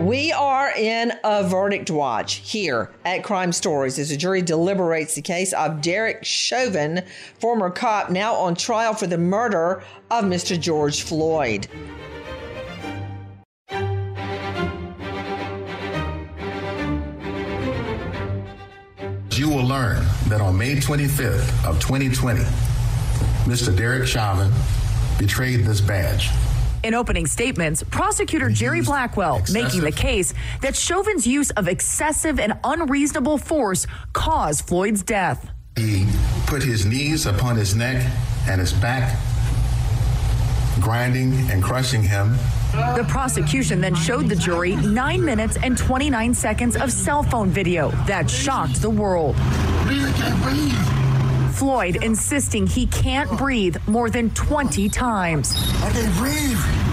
We are in a verdict watch here at Crime Stories as a jury deliberates the case of Derek Chauvin, former cop, now on trial for the murder of Mr. George Floyd. You will learn that on May 25th of 2020, Mr. Derek Chauvin betrayed this badge in opening statements, prosecutor Jerry Blackwell excessive. making the case that Chauvin's use of excessive and unreasonable force caused Floyd's death. He put his knees upon his neck and his back, grinding and crushing him. The prosecution then showed the jury 9 minutes and 29 seconds of cell phone video that shocked the world. Floyd insisting he can't breathe more than 20 times. I can't breathe.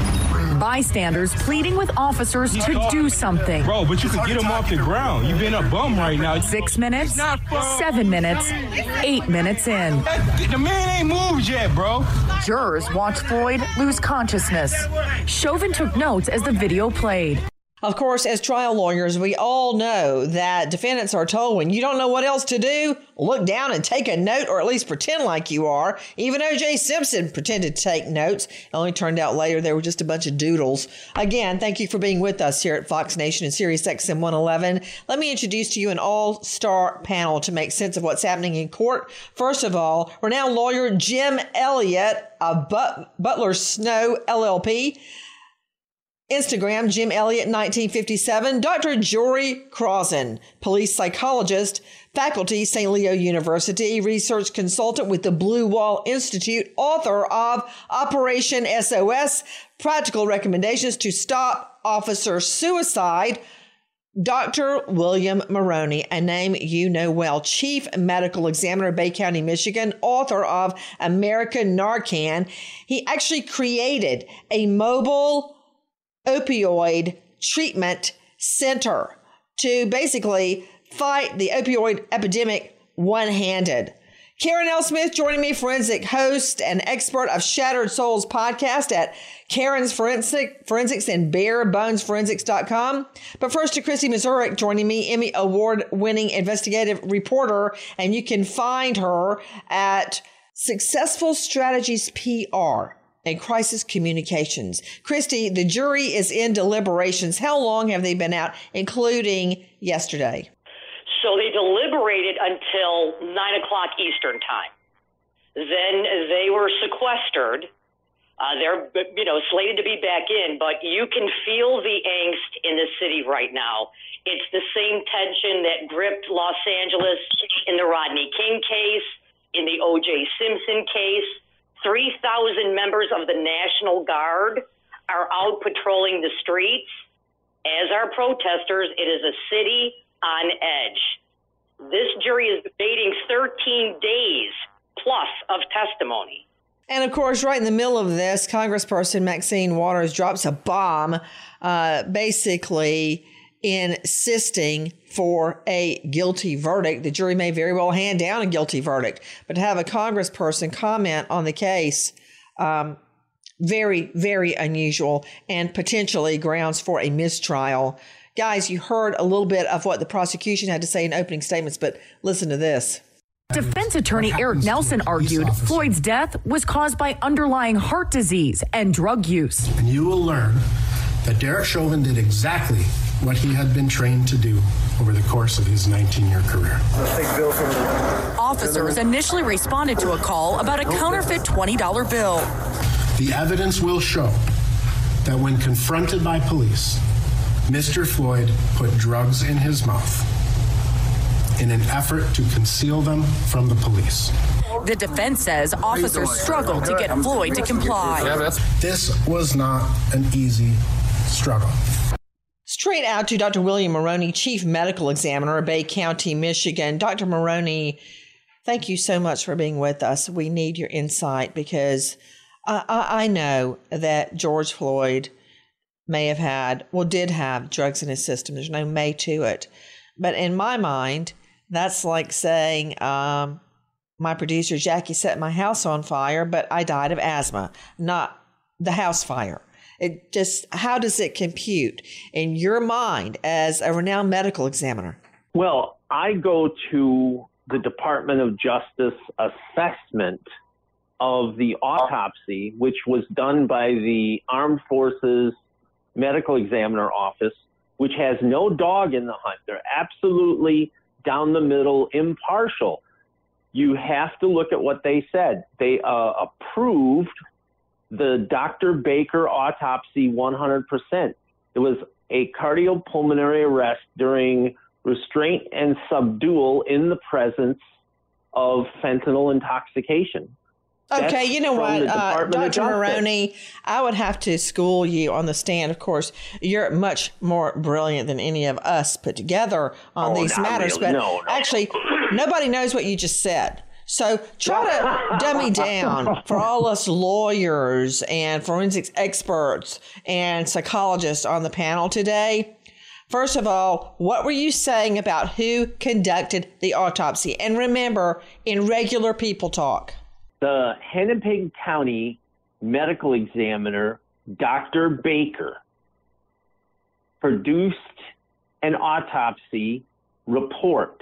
Bystanders pleading with officers to do something. Bro, but you can get him off the ground. You've been a bum right now. Six minutes, seven minutes, eight minutes in. The man ain't moved yet, bro. Jurors watch Floyd lose consciousness. Chauvin took notes as the video played. Of course, as trial lawyers, we all know that defendants are told when you don't know what else to do, look down and take a note or at least pretend like you are. Even O.J. Simpson pretended to take notes. It only turned out later they were just a bunch of doodles. Again, thank you for being with us here at Fox Nation and Sirius XM 111. Let me introduce to you an all star panel to make sense of what's happening in court. First of all, renowned lawyer Jim Elliott of But- Butler Snow LLP. Instagram, Jim Elliott 1957, Dr. Jorey Krawczyn, police psychologist, faculty, St. Leo University, research consultant with the Blue Wall Institute, author of Operation SOS, Practical Recommendations to Stop Officer Suicide, Dr. William Morrone, a name you know well, Chief Medical Examiner, Bay County, Michigan, author of American Narcan. He actually created a mobile opioid treatment center to basically fight the opioid epidemic one handed. Karen L. Smith joining me, forensic host and expert of Shattered Souls podcast at Karen's Forensic, Forensics and BareBonesForensics.com. But first to Christy Mazurek joining me, Emmy Award winning investigative reporter, and you can find her at Successful Strategies PR and crisis communications. Christy, the jury is in deliberations. How long have they been out, including yesterday? So they deliberated until 9 o'clock Eastern time. Then they were sequestered. Uh, they're, you know, slated to be back in, but you can feel the angst in the city right now. It's the same tension that gripped Los Angeles in the Rodney King case, in the O.J. Simpson case 3,000 members of the National Guard are out patrolling the streets. As are protesters, it is a city on edge. This jury is debating 13 days plus of testimony. And of course, right in the middle of this, Congressperson Maxine Waters drops a bomb. uh, basically insisting for a guilty verdict. The jury may very well hand down a guilty verdict, but to have a congressperson comment on the case, um, very, very unusual and potentially grounds for a mistrial. Guys, you heard a little bit of what the prosecution had to say in opening statements, but listen to this. Defense attorney Eric Nelson argued Floyd's death was caused by underlying heart disease and drug use. And you will learn that Derek Chauvin did exactly what he had been trained to do over the course of his 19 year career. Officers initially responded to a call about a counterfeit $20 bill. The evidence will show that when confronted by police, Mr. Floyd put drugs in his mouth in an effort to conceal them from the police. The defense says officers struggled to get Floyd to comply. This was not an easy struggle. Straight out to Dr. William Morrone, Chief Medical Examiner of Bay County, Michigan. Dr. Morrone, thank you so much for being with us. We need your insight because I, I know that George Floyd may have had, well, did have drugs in his system. There's no may to it. But in my mind, that's like saying, um, my producer Jackie set my house on fire, but I died of asthma, not the house fire. It just, how does it compute in your mind as a renowned medical examiner? Well, I go to the Department of Justice assessment of the autopsy, which was done by the Armed Forces Medical Examiner Office, which has no dog in the hunt. They're absolutely down the middle, impartial. You have to look at what they said. They uh, approved the Dr. Baker autopsy 100%. It was a cardiopulmonary arrest during restraint and subdual in the presence of fentanyl intoxication. Okay, That's you know what, uh, Dr. Morrone, I would have to school you on the stand. Of course, you're much more brilliant than any of us put together on Oh, these matters. really. But No, no. actually, nobody knows what you just said. So try to dummy down for all us lawyers and forensics experts and psychologists on the panel today. First of all, what were you saying about who conducted the autopsy? And remember, in regular people talk. the Hennepin County medical examiner, Dr. Baker, produced an autopsy report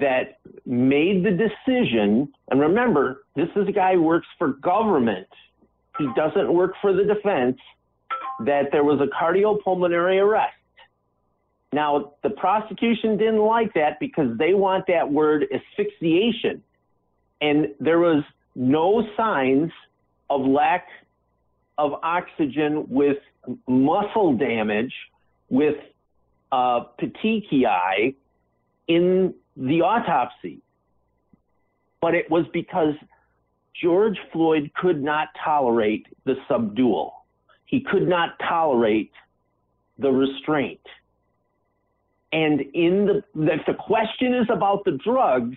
that made the decision. And remember, this is a guy who works for government, he doesn't work for the defense, that there was a cardiopulmonary arrest. Now, the prosecution didn't like that because they want that word asphyxiation and there was no signs of lack of oxygen with muscle damage with uh, petechiae in the autopsy. But it was because George Floyd could not tolerate the subdual. He could not tolerate the restraint. And in the, if the question is about the drugs,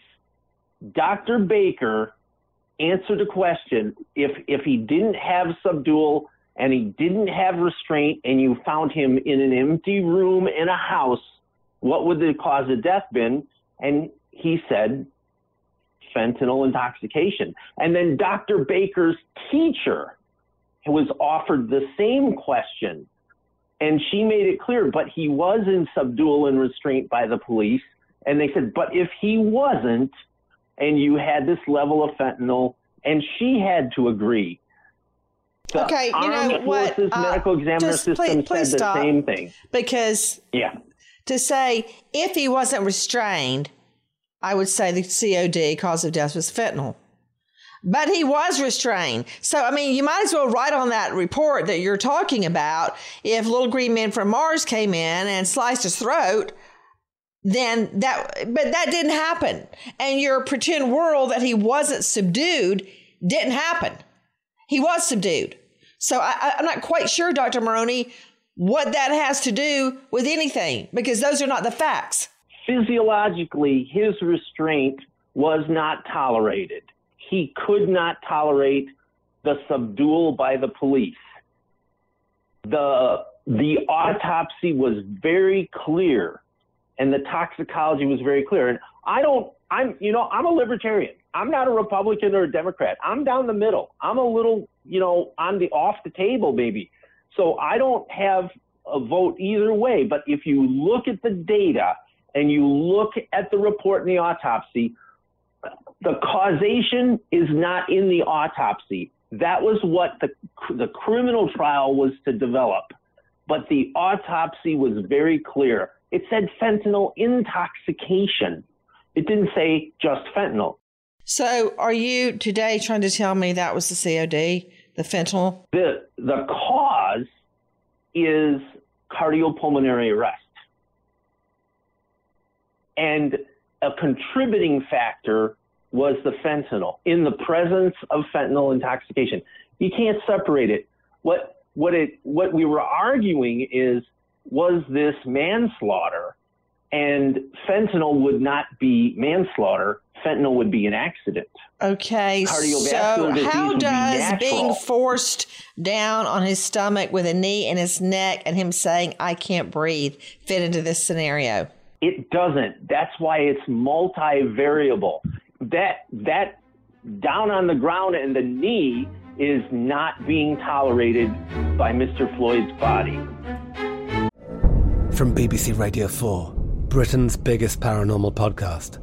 Dr. Baker answered a question. If if he didn't have subdual and he didn't have restraint, and you found him in an empty room in a house, what would the cause of death been? And he said fentanyl intoxication. And then Dr. Baker's teacher was offered the same question, and she made it clear. But he was in subdual and restraint by the police, and they said, but if he wasn't and you had this level of fentanyl, and she had to agree. The Okay, you know Armed what, Forces uh, medical examiner just system please- please said the stop. same thing. Because Yeah. To say if he wasn't restrained, I would say the COD cause of death was fentanyl. But he was restrained. So, I mean, you might as well write on that report that you're talking about if Little Green Men from Mars came in and sliced his throat, then that, but that didn't happen. And your pretend world that he wasn't subdued didn't happen. He was subdued. So I, I'm not quite sure, Dr. Morrone, what that has to do with anything because those are not the facts. Physiologically, his restraint was not tolerated. He could not tolerate the subdual by the police. The the autopsy was very clear and the toxicology was very clear. And I don't, I'm, you know, I'm a libertarian. I'm not a Republican or a Democrat. I'm down the middle. I'm a little, you know, on the off the table maybe. So I don't have a vote either way. But if you look at the data and you look at the report in the autopsy, the causation is not in the autopsy. That was what the the criminal trial was to develop. But the autopsy was very clear. It said fentanyl intoxication. It didn't say just fentanyl. So, are you today trying to tell me that was the COD, the fentanyl? The the cause is cardiopulmonary arrest. And a contributing factor was the fentanyl in the presence of fentanyl intoxication. You can't separate it. What what it what we were arguing is was this manslaughter and fentanyl would not be manslaughter fentanyl would be an accident. Okay so how does being forced down on his stomach with a knee in his neck and him saying i can't breathe fit into this scenario? It doesn't. That's why it's multivariable. That that down on the ground and the knee is not being tolerated by Mr. Floyd's body. From BBC Radio 4, Britain's biggest paranormal podcast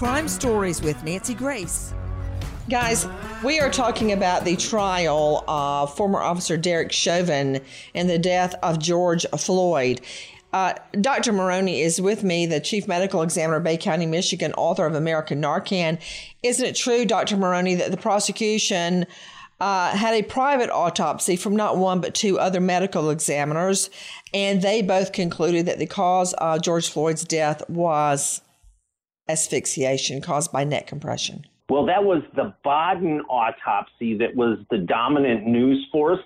Crime Stories with Nancy Grace. Guys, we are talking about the trial of former officer Derek Chauvin and the death of George Floyd. Uh, Dr. Morrone is with me, the chief medical examiner, Bay County, Michigan, author of American Narcan. Isn't it true, Dr. Morrone, that the prosecution uh, had a private autopsy from not one but two other medical examiners, and they both concluded that the cause of George Floyd's death was asphyxiation caused by neck compression? Well, that was the Baden autopsy that was the dominant news force.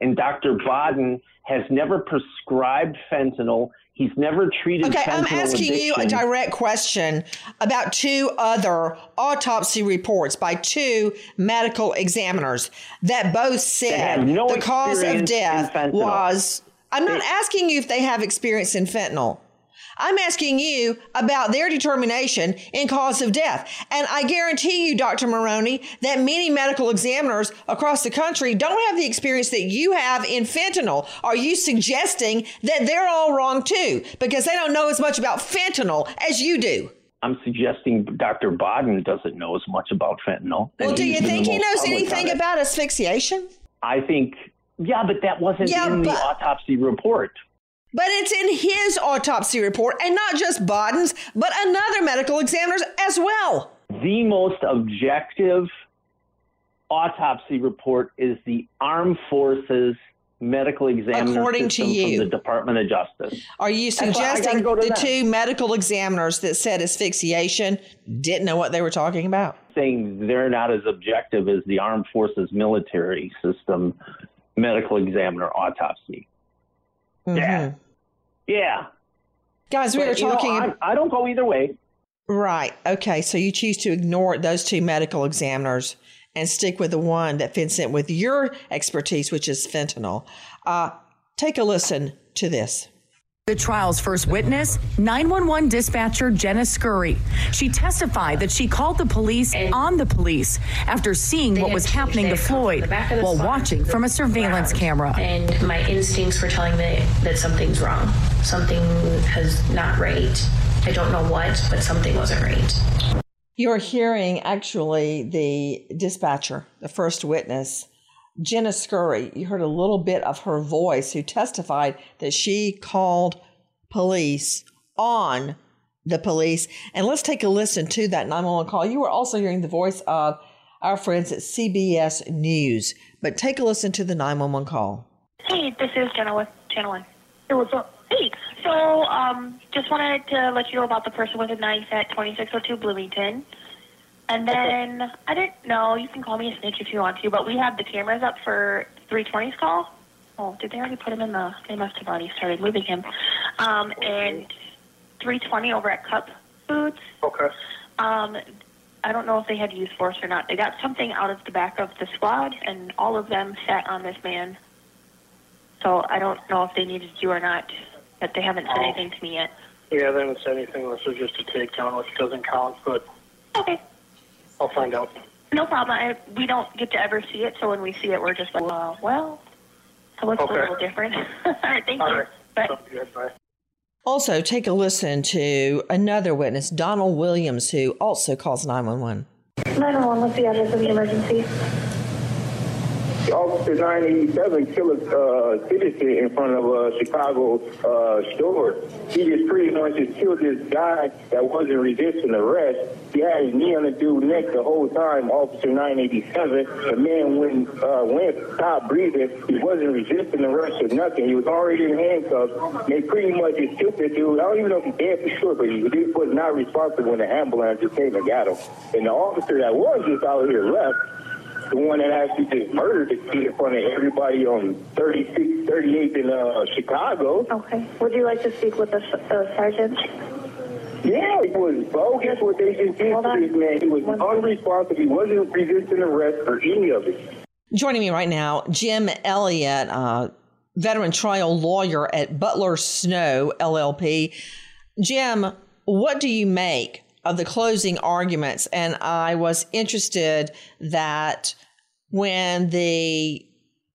And Dr. Baden has never prescribed fentanyl. He's never treated okay, I'm asking addiction. you a direct question about two other autopsy reports by two medical examiners that both said no the cause of death was. I'm not asking you if they have experience in fentanyl. I'm asking you about their determination in cause of death. And I guarantee you, Dr. Morrone, that many medical examiners across the country don't have the experience that you have in fentanyl. Are you suggesting that they're all wrong too? Because they don't know as much about fentanyl as you do. I'm suggesting Dr. Baden doesn't know as much about fentanyl. Well, do you think he knows anything about asphyxiation? I think, yeah, but that wasn't Yeah, in the autopsy report. But it's in his autopsy report, and not just Baden's, but another medical examiner's as well. The most objective autopsy report is the Armed Forces medical examiner According to you. from the Department of Justice. Are you That's why I gotta suggesting go the two medical examiners that said asphyxiation didn't know what they were talking about? saying they're not as objective as the armed forces military system medical examiner autopsy. Yeah. Yeah. Guys, we But, were you know, talking. I don't go either way. Right. Okay. So you choose to ignore those two medical examiners and stick with the one that fits in with your expertise, which is fentanyl. Uh, take a listen to this. The trial's first witness, 911 dispatcher Jenna Scurry. She testified that she called the police on the police after seeing what was happening to Floyd the back of the while watching from a surveillance camera. And my instincts were telling me that something's wrong. Something has not right. I don't know what, but something wasn't right. You're hearing actually the dispatcher, the first witness, Jenna Scurry. You heard a little bit of her voice who testified that she called police on the police. And let's take a listen to that 911 call. You were also hearing the voice of our friends at CBS News, but take a listen to the 911 call. Hey, this is Jenna with Channel One. Hey, what's up? Hey, so um, just wanted to let you know about the person with a knife at 2602 Bloomington. And then I didn't know. You can call me a snitch if you want to, but we have the cameras up for 320's call. Oh, did they already put him in the? They must have already started moving him. Um, and 320 over at Cup Foods. Okay. Um, I don't know if they had used force or not. They got something out of the back of the squad, and all of them sat on this man. So I don't know if they needed you or not, but they haven't said Oh. anything to me yet. Yeah, they haven't said anything. This is just a takedown, which doesn't count, but Okay. I'll find out. No problem. I, we don't get to ever see it, so when we see it, we're just like, uh, well, so it's Okay. a little different. all right, thank All you. right. Bye. Good. Bye. Also, take a listen to another witness, Donald Williams, who also calls 911. 911, what's the address of the emergency? Officer 987 killed a uh, citizen in front of a Chicago uh, store. He just pretty much just killed this guy that wasn't resisting arrest. He had his knee on the dude's neck the whole time, Officer 987. The man went, uh, went, stopped breathing. He wasn't resisting arrest or nothing. He was already in handcuffs. They pretty much just killed the dude. I don't even know if he's dead for sure, but he was not responsible when the ambulance just came and got him. And the officer that was just out here left the one that actually just murdered the kid in front of everybody on 36, 38th in uh, Chicago. Okay. Would you like to speak with the, the sergeant? Yeah, it was bogus what they just did to this man. He was unresponsive. He wasn't resisting arrest or any of it. Joining me right now, Jim Elliott, uh, veteran trial lawyer at Butler Snow LLP. Jim, what do you make of the closing arguments? And I was interested that when the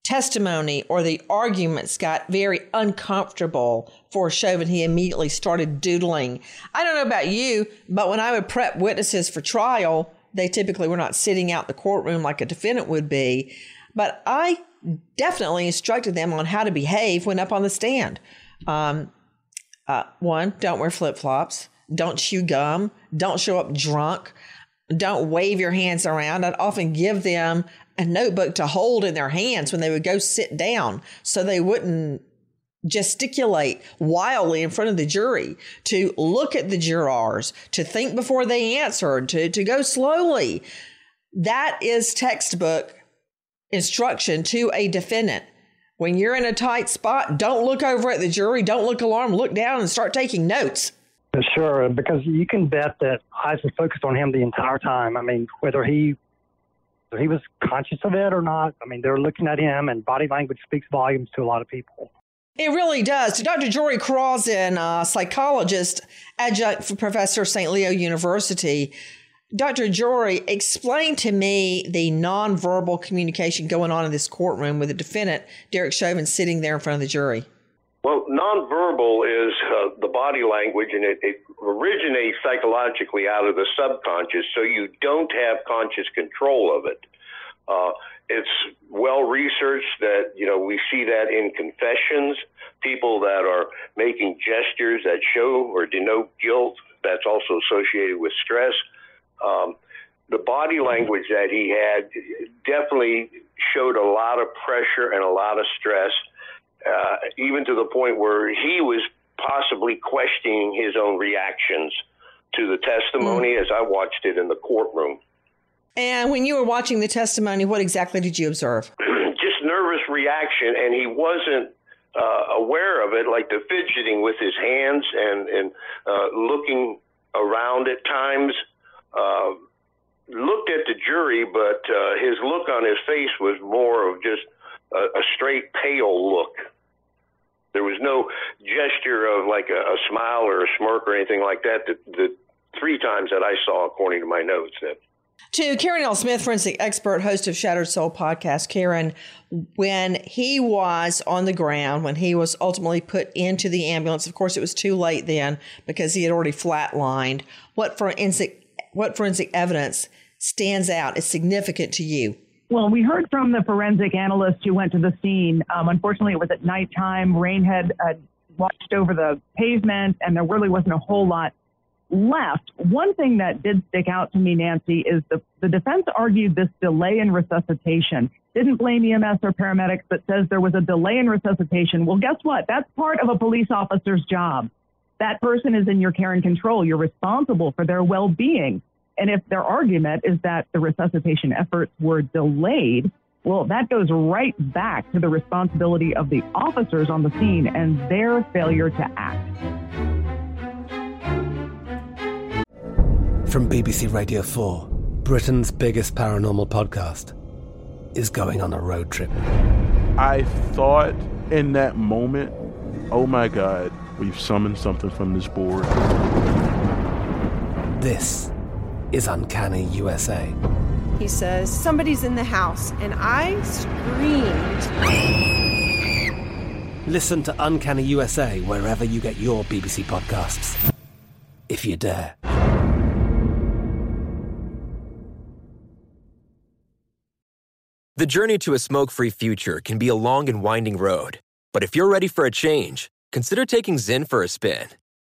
testimony or the arguments got very uncomfortable for Chauvin, he immediately started doodling. I don't know about you, but when I would prep witnesses for trial, they typically were not sitting out the courtroom like a defendant would be. But I definitely instructed them on how to behave when up on the stand. Um, uh, one, don't wear flip flops. Don't chew gum. Don't show up drunk. Don't wave your hands around. I'd often give them a notebook to hold in their hands when they would go sit down so they wouldn't gesticulate wildly in front of the jury, to look at the jurors, to think before they answered, to, to go slowly. That is textbook instruction to a defendant. When you're in a tight spot, don't look over at the jury, don't look alarmed, look down and start taking notes. Sure, because you can bet that eyes were focused on him the entire time. I mean, whether he whether he was conscious of it or not, I mean, they're looking at him, and body language speaks volumes to a lot of people. It really does. Dr. Jorey Krawczyn, a uh, psychologist, adjunct professor, of St. Leo University, Dr. Jorey, explain to me the nonverbal communication going on in this courtroom with the defendant, Derek Chauvin, sitting there in front of the jury. Well, nonverbal is uh, the body language, and it, it originates psychologically out of the subconscious, so you don't have conscious control of it. Uh, it's well researched that you know we see that in confessions, people that are making gestures that show or denote guilt. That's also associated with stress. Um, the body language that he had definitely showed a lot of pressure and a lot of stress, uh, even to the point where he was possibly questioning his own reactions to the testimony as I watched it in the courtroom. And when you were watching the testimony, what exactly did you observe? Just nervous reaction, and he wasn't uh, aware of it, like the fidgeting with his hands and and uh, looking around at times. Uh, looked at the jury, but uh, his look on his face was more of just a, a straight pale look. There was no gesture of like a, a smile or a smirk or anything like that. The, the three times that I saw, according to my notes, that to Karen L. Smith, forensic expert, host of Shattered Soul podcast. Karen, when he was on the ground, when he was ultimately put into the ambulance, of course, it was too late then because he had already flatlined. What forensic what forensic evidence stands out as significant to you? Well, we heard from the forensic analyst who went to the scene. Um, unfortunately, it was at nighttime. Rain had uh, washed over the pavement, and there really wasn't a whole lot left. One thing that did stick out to me, Nancy, is the, the defense argued this delay in resuscitation. Didn't blame EMS or paramedics, but says there was a delay in resuscitation. Well, guess what? That's part of a police officer's job. That person is in your care and control. You're responsible for their well being. And if their argument is that the resuscitation efforts were delayed, well, that goes right back to the responsibility of the officers on the scene and their failure to act. From BBC Radio 4, Britain's biggest paranormal podcast is going on a road trip. I thought in that moment, oh my God, we've summoned something from this board. This is Uncanny USA. He says, Somebody's in the house, and I screamed. Listen to Uncanny USA wherever you get your BBC podcasts, if you dare. The journey to a smoke free future can be a long and winding road. But if you're ready for a change, consider taking Zyn for a spin.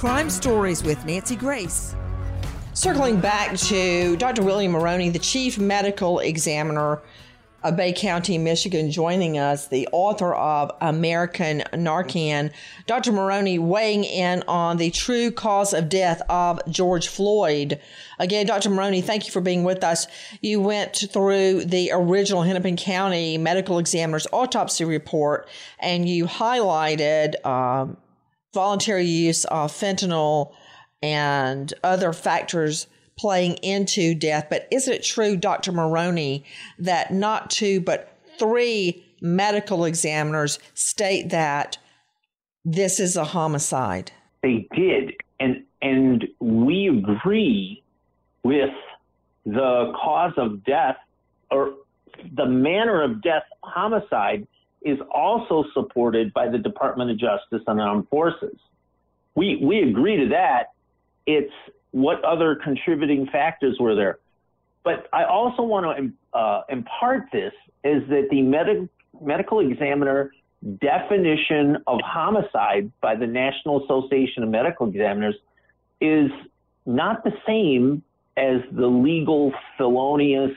Crime Stories with Nancy Grace. Circling back to Dr. William Morrone, the chief medical examiner of Bay County, Michigan, joining us, the author of American Narcan. Dr. Morrone weighing in on the true cause of death of George Floyd. Again, Dr. Morrone, thank you for being with us. You went through the original Hennepin County medical examiner's autopsy report and you highlighted um, voluntary use of fentanyl and other factors playing into death. But isn't it true, Dr. Morrone, that not two, but three medical examiners state that this is a homicide? They did. And, and we agree with the cause of death or the manner of death, homicide, is also supported by the Department of Justice and Armed Forces. We, we agree to that. It's what other contributing factors were there. But I also want to uh, impart this is that the med- medical examiner definition of homicide by the National Association of Medical Examiners is not the same as the legal felonious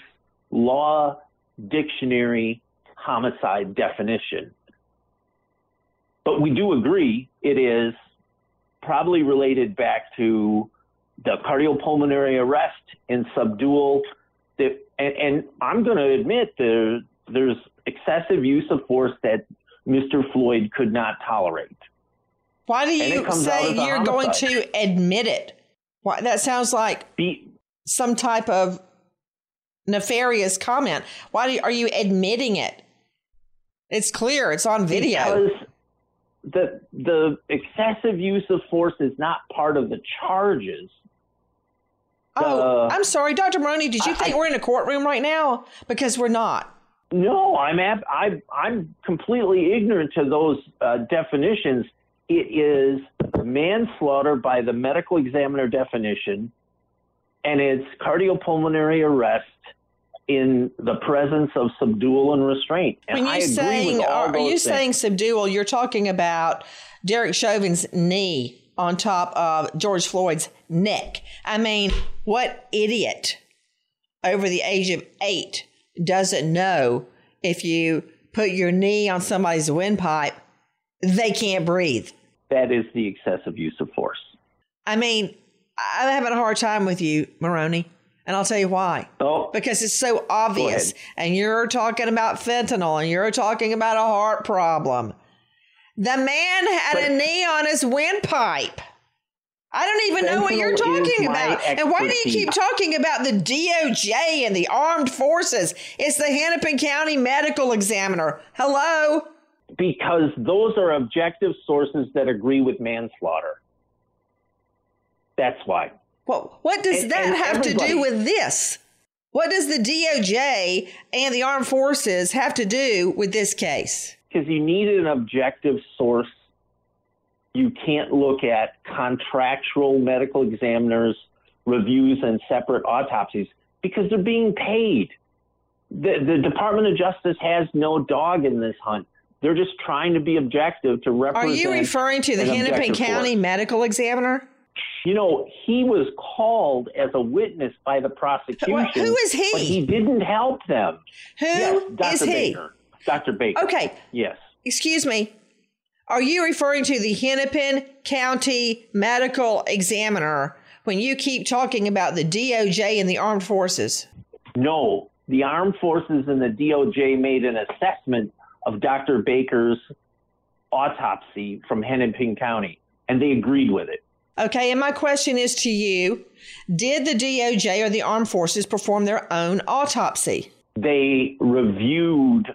law dictionary homicide definition. But we do agree it is probably related back to the cardiopulmonary arrest and subdual. And, and I'm going to admit there, there's excessive use of force that Mr. Floyd could not tolerate. Why do you say you're going to admit it? Why, that sounds like Be, some type of nefarious comment? Why do you, are you admitting it? It's clear. It's on video. Because the the excessive use of force is not part of the charges. oh, The- I'm sorry, Dr. Morrone. Did you think we're in a courtroom right now? Because we're not. No, I'm ab- I, I'm completely ignorant to those uh, definitions. It is manslaughter by the medical examiner definition, and it's cardiopulmonary arrest in the presence of subdual and restraint. And When I you agree saying, with all are, you things. saying subdual? You're talking about Derek Chauvin's knee on top of George Floyd's neck. I mean, what idiot over the age of eight doesn't know if you put your knee on somebody's windpipe, they can't breathe? that is the excessive use of force? I mean, I'm having a hard time with you, Morrone, and I'll tell you why. Oh, because it's so obvious. And you're talking about fentanyl, and you're talking about a heart problem. The man had a knee on his windpipe. I don't even know what you're talking about. And why do you keep talking about the DOJ and the armed forces? It's the Hennepin County Medical Examiner. Hello? Because those are objective sources that agree with manslaughter. That's why. Well, what does And- that and have to do with this? What does the DOJ and the armed forces have to do with this case? because you need an objective source. You can't look at contractual medical examiners' reviews and separate autopsies because they're being paid. The, the Department of Justice has no dog in this hunt. They're just trying to be objective to represent. Are you referring to the Hennepin County force. Medical Examiner? You know, he was called as a witness by the prosecution. Who- who is he? But he didn't help them. Who yes, is he? Baker. Dr. Baker. Okay. Yes. Excuse me. Are you referring to the Hennepin County Medical Examiner when you keep talking about the DOJ and the armed forces? No, the armed forces and the DOJ made an assessment of Dr. Baker's autopsy from Hennepin County, and they agreed with it. Okay, and my question is to you Did the DOJ or the armed forces perform their own autopsy? They reviewed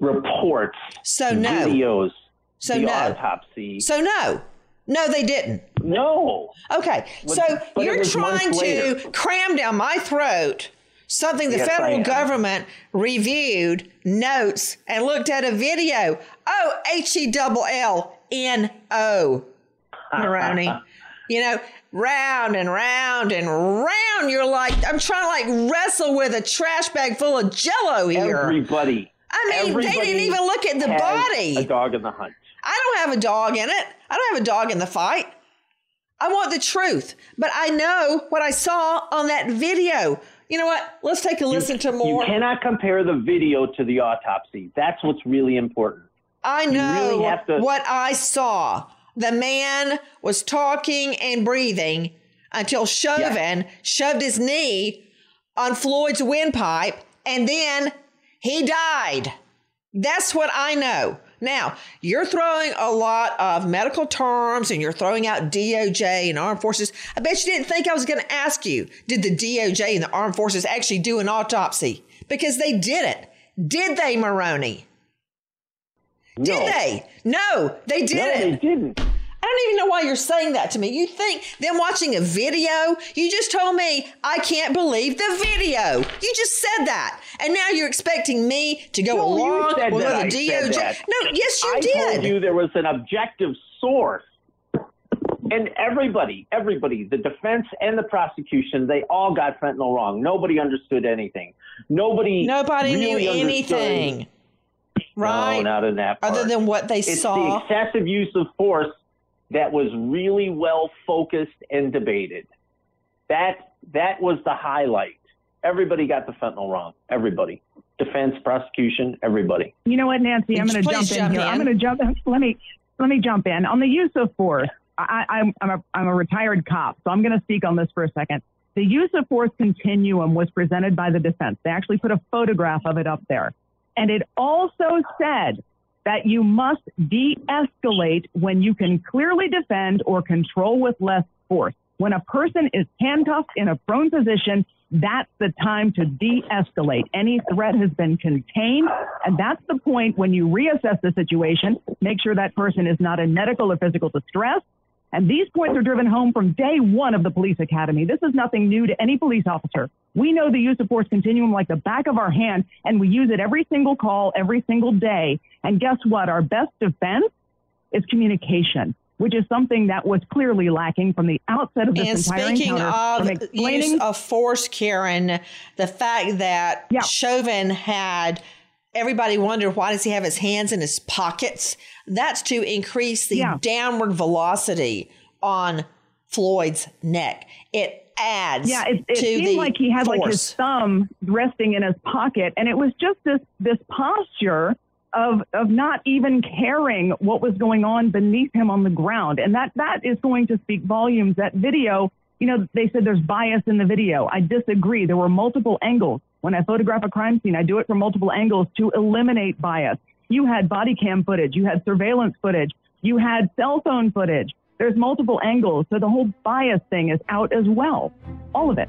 reports, So no. videos, So the no. autopsy. So, no. No, they didn't. No. Okay, But- so but you're trying to cram down my throat something the Yes, federal government reviewed, notes, and looked at a video. Oh, H E double L N O, Morrone. you know, round and round and round. You're like, I'm trying to like wrestle with a trash bag full of jello here. Everybody. I mean, they didn't even look at the body. A dog in the hunt. I don't have a dog in it. I don't have a dog in the fight. I want the truth, but I know what I saw on that video. You know what? Let's take a listen to more. You cannot compare the video to the autopsy. That's what's really important. I know really to- what I saw. The man was talking and breathing until Chauvin shoved his knee on Floyd's windpipe and then he died. That's what I know. Now, you're throwing a lot of medical terms and you're throwing out DOJ and armed forces. I bet you didn't think I was going to ask you, did the DOJ and the armed forces actually do an autopsy? Because they didn't. Did they, Morrone? Did No. they? No, they didn't. No, they didn't. I don't even know why you're saying that to me. You think them watching a video? You just told me I can't believe the video. You just said that. And now you're expecting me to go No, along with I the DOJ. No, yes, you I did. told you there was an objective source. And everybody, everybody, the defense and the prosecution, they all got fentanyl wrong. Nobody understood anything. Nobody Nobody really knew anything. Right? No, not in that part. Other than what they it's saw. the excessive use of force that was really well focused and debated. That that was the highlight. Everybody got the fentanyl wrong. Everybody, defense, prosecution, everybody. You know what, Nancy? I'm going to Please jump in jump here. I'm going to jump. in. Let me let me jump in on the use of force. I, I'm I'm a, I'm a retired cop, so I'm going to speak on this for a second. The use of force continuum was presented by the defense. They actually put a photograph of it up there, and it also said that you must de-escalate when you can clearly defend or control with less force. When a person is handcuffed in a prone position that's the time to de escalate. Any threat has been contained. And that's the point when you reassess the situation, make sure that person is not in medical or physical distress. And these points are driven home from day one of the police academy. This is nothing new to any police officer. We know the use of force continuum like the back of our hand, and we use it every single call, every single day. And guess what? Our best defense is communication which is something that was clearly lacking from the outset of this and entire speaking encounter. of use of force, Karen, the fact that Yeah. Chauvin had everybody wondered why does he have his hands in his pockets? That's to increase the downward velocity on Floyd's neck. It adds yeah, it, it seemed like he had like his thumb resting in his pocket, and it was just this this posture of of not even caring what was going on beneath him on the ground, and that that is going to speak volumes. That video, you know, they said there's bias in the video. I disagree. There were multiple angles. When I photograph a crime scene, I do it from multiple angles to eliminate bias. You had body cam footage, you had surveillance footage, you had cell phone footage. There's multiple angles, so the whole bias thing is out as well. All of it.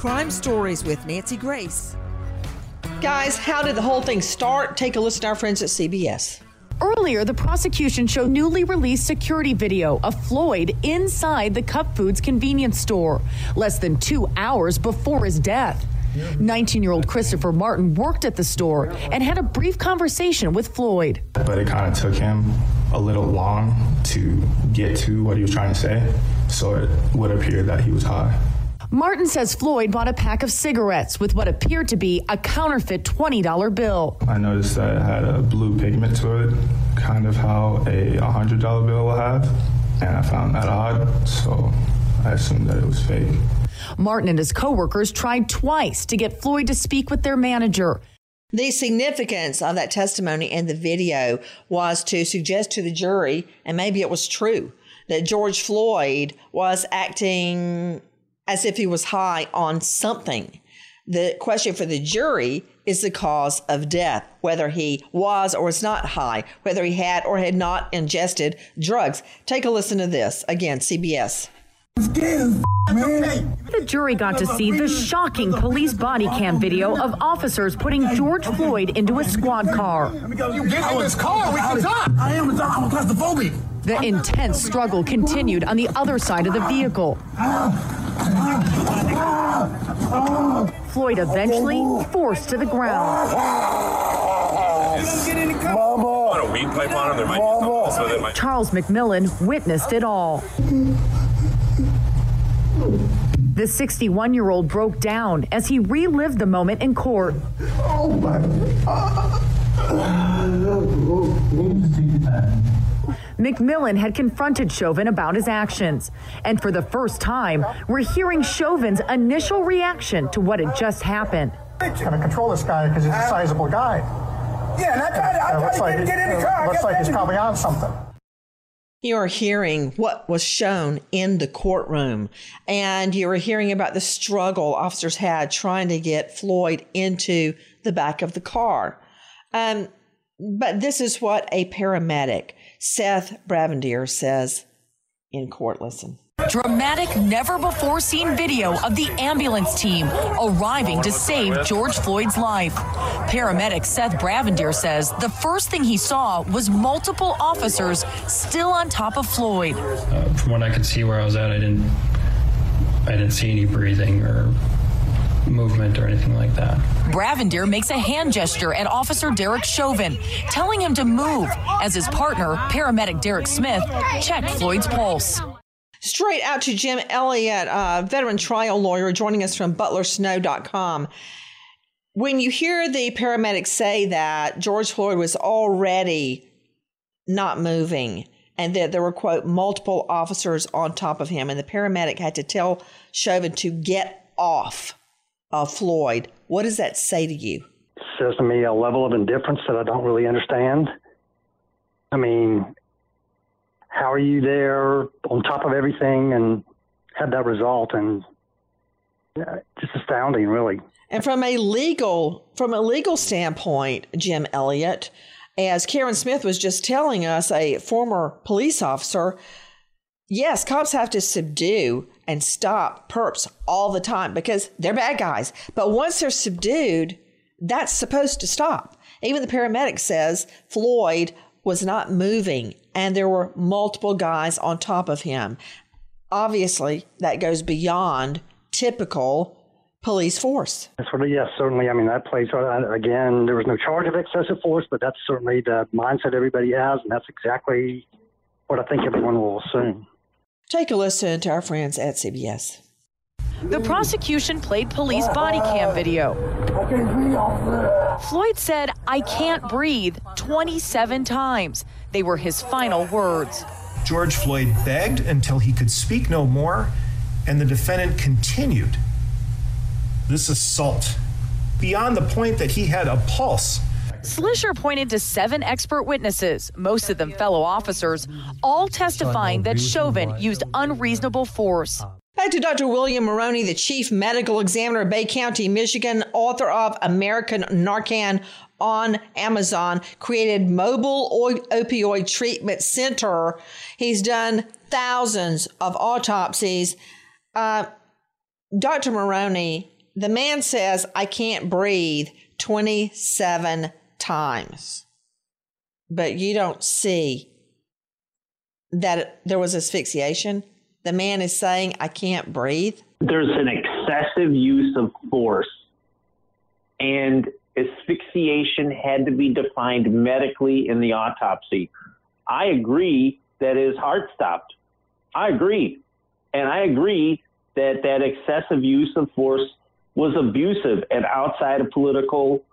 Crime Stories with Nancy Grace. Guys, how did the whole thing start? Take a listen to our friends at CBS. Earlier, the prosecution showed newly released security video of Floyd inside the Cup Foods convenience store, less than two hours before his death. 19 year old Christopher Martin worked at the store and had a brief conversation with Floyd. but it kind of took him a little long to get to what he was trying to say. So it would appear that he was high. Martin says Floyd bought a pack of cigarettes with what appeared to be a counterfeit $20 bill. I noticed that it had a blue pigment to it, kind of how a $100 bill will have. And I found that odd, so I assumed that it was fake. Martin and his coworkers tried twice to get Floyd to speak with their manager. The significance of that testimony and the video was to suggest to the jury, and maybe it was true, that George Floyd was acting as if he was high on something. The question for the jury is the cause of death, whether he was or was not high, whether he had or had not ingested drugs. Take a listen to this. Again, CBS. The jury got to see the shocking police body cam video of officers putting George Floyd into a squad car. You get in this car, we can talk. I am, I'm claustrophobic. The intense struggle continued on the other side of the vehicle. Floyd eventually forced to the ground. Put a weed pipe on him, there might be something else with it. Might- Charles McMillan witnessed it all. The 61 year old broke down as he relived the moment in court. Oh my McMillan had confronted Chauvin about his actions. And for the first time, we're hearing Chauvin's initial reaction to what had just happened. Kind of control this guy because he's a sizable guy. Yeah, and I tried, I uh, looks tried like, to get, get in the uh, car. Looks like he's getting- probably on something. You are hearing what was shown in the courtroom, and you are hearing about the struggle officers had trying to get Floyd into the back of the car. Um, but this is what a paramedic, Seth Bravinder, says in court. Listen. Dramatic, never before seen video of the ambulance team arriving to save George Floyd's life. Paramedic Seth Bravinder says the first thing he saw was multiple officers still on top of Floyd. Uh, from what I could see where I was at, I didn't, I didn't see any breathing or movement or anything like that. Bravinder makes a hand gesture at Officer Derek Chauvin, telling him to move as his partner, paramedic Derek Smith, checked Floyd's pulse. Straight out to Jim Elliott, uh, veteran trial lawyer, joining us from butlersnow.com. When you hear the paramedics say that George Floyd was already not moving and that there were, quote, multiple officers on top of him, and the paramedic had to tell Chauvin to get off of Floyd, what does that say to you? It says to me a level of indifference that I don't really understand. I mean, how are you there on top of everything and had that result? And uh, just astounding, really. And from a legal from a legal standpoint, Jim Elliott, as Karen Smith was just telling us, a former police officer, yes, cops have to subdue and stop perps all the time because they're bad guys. But once they're subdued, that's supposed to stop. Even the paramedic says Floyd was not moving and there were multiple guys on top of him. Obviously, that goes beyond typical police force. Yes, certainly. I mean, that plays, uh, again, there was no charge of excessive force, but that's certainly the mindset everybody has, and that's exactly what I think everyone will assume. Take a listen to our friends at CBS. The prosecution played police body cam video. Floyd said, I can't breathe 27 times. They were his final words. George Floyd begged until he could speak no more, and the defendant continued this assault beyond the point that he had a pulse. Schleicher pointed to seven expert witnesses, most of them fellow officers, all testifying that Chauvin used unreasonable force. Back to Dr. William Morrone, the chief medical examiner of Bay County, Michigan, author of American Narcan on Amazon, created Mobile Opioid Treatment Center. He's done thousands of autopsies. Uh, Dr. Morrone, the man says, I can't breathe 27 times. But you don't see that there was asphyxiation. The man is saying, I can't breathe. There's an excessive use of force, and asphyxiation had to be defined medically in the autopsy. I agree that his heart stopped. I agree. And I agree that that excessive use of force was abusive and outside of political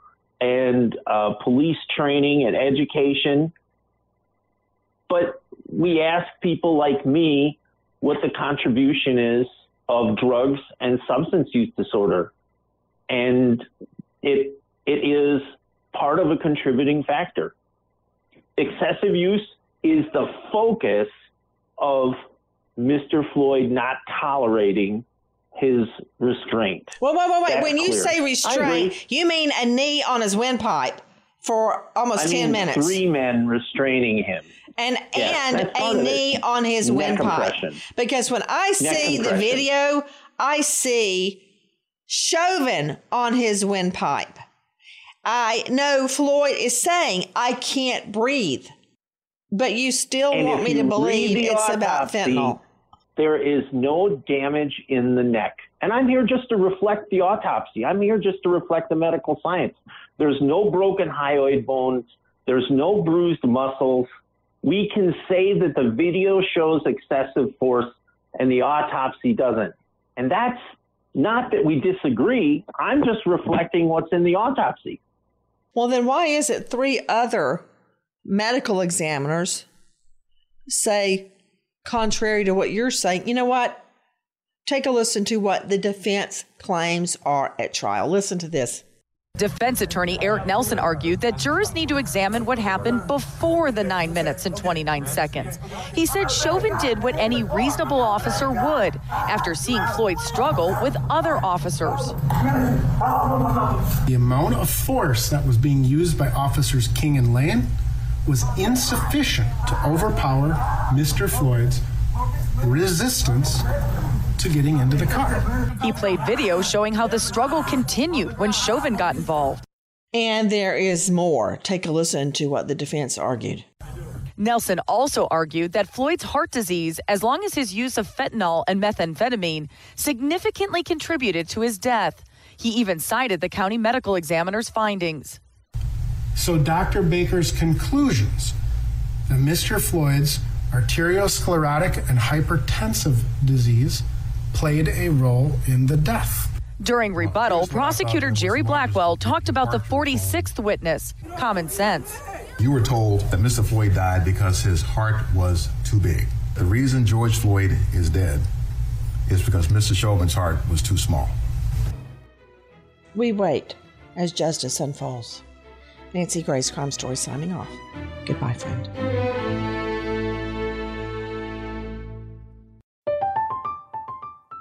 and uh, police training and education. But we ask people like me what the contribution is of drugs and substance use disorder. And it, it is part of a contributing factor. Excessive use is the focus of Mr. Floyd not tolerating his restraint. Wait, wait, wait, wait. That's when you clear. say restraint, you mean a knee on his windpipe for almost I 10 mean, minutes. Three men restraining him. and Yes, and a knee it. on his Neck windpipe. Because when I see the video, I see Chauvin on his windpipe. I know Floyd is saying, I can't breathe. But you still And want me to believe it's about fentanyl. There is no damage in the neck. And I'm here just to reflect the autopsy. I'm here just to reflect the medical science. There's no broken hyoid bones. There's no bruised muscles. We can say that the video shows excessive force and the autopsy doesn't. And that's not that we disagree. I'm just reflecting what's in the autopsy. Well, then why is it three other medical examiners say contrary to what you're saying? You know what? Take a listen to what the defense claims are at trial. Listen to this. Defense attorney Eric Nelson argued that jurors need to examine what happened before the 9 minutes and 29 seconds. He said Chauvin did what any reasonable officer would after seeing Floyd struggle with other officers. The amount of force that was being used by officers King and Lane was insufficient to overpower Mr. Floyd's resistance to getting into the car. He played video showing how the struggle continued when Chauvin got involved. And there is more. Take a listen to what the defense argued. Nelson also argued that Floyd's heart disease, as long as his use of fentanyl and methamphetamine, significantly contributed to his death. He even cited the county medical examiner's findings. So, Dr. Baker's conclusions that Mr. Floyd's arteriosclerotic and hypertensive disease played a role in the death. During rebuttal, prosecutor Jerry Blackwell talked about the 46th witness, common sense. You were told that Mr. Floyd died because his heart was too big. The reason George Floyd is dead is because Mr. Chauvin's heart was too small. We wait as justice unfolds. Nancy Grace, Crime Story, signing off. Goodbye, friend.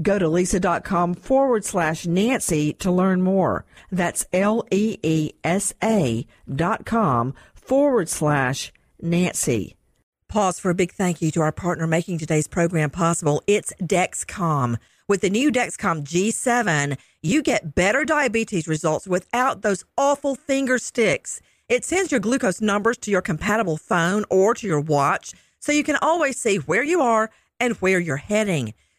Go to leesa.com forward slash Nancy to learn more. That's L E E S A dot com forward slash Nancy. Pause for a big thank you to our partner making today's program possible. It's Dexcom. With the new Dexcom G7, you get better diabetes results without those awful finger sticks. It sends your glucose numbers to your compatible phone or to your watch so you can always see where you are and where you're heading.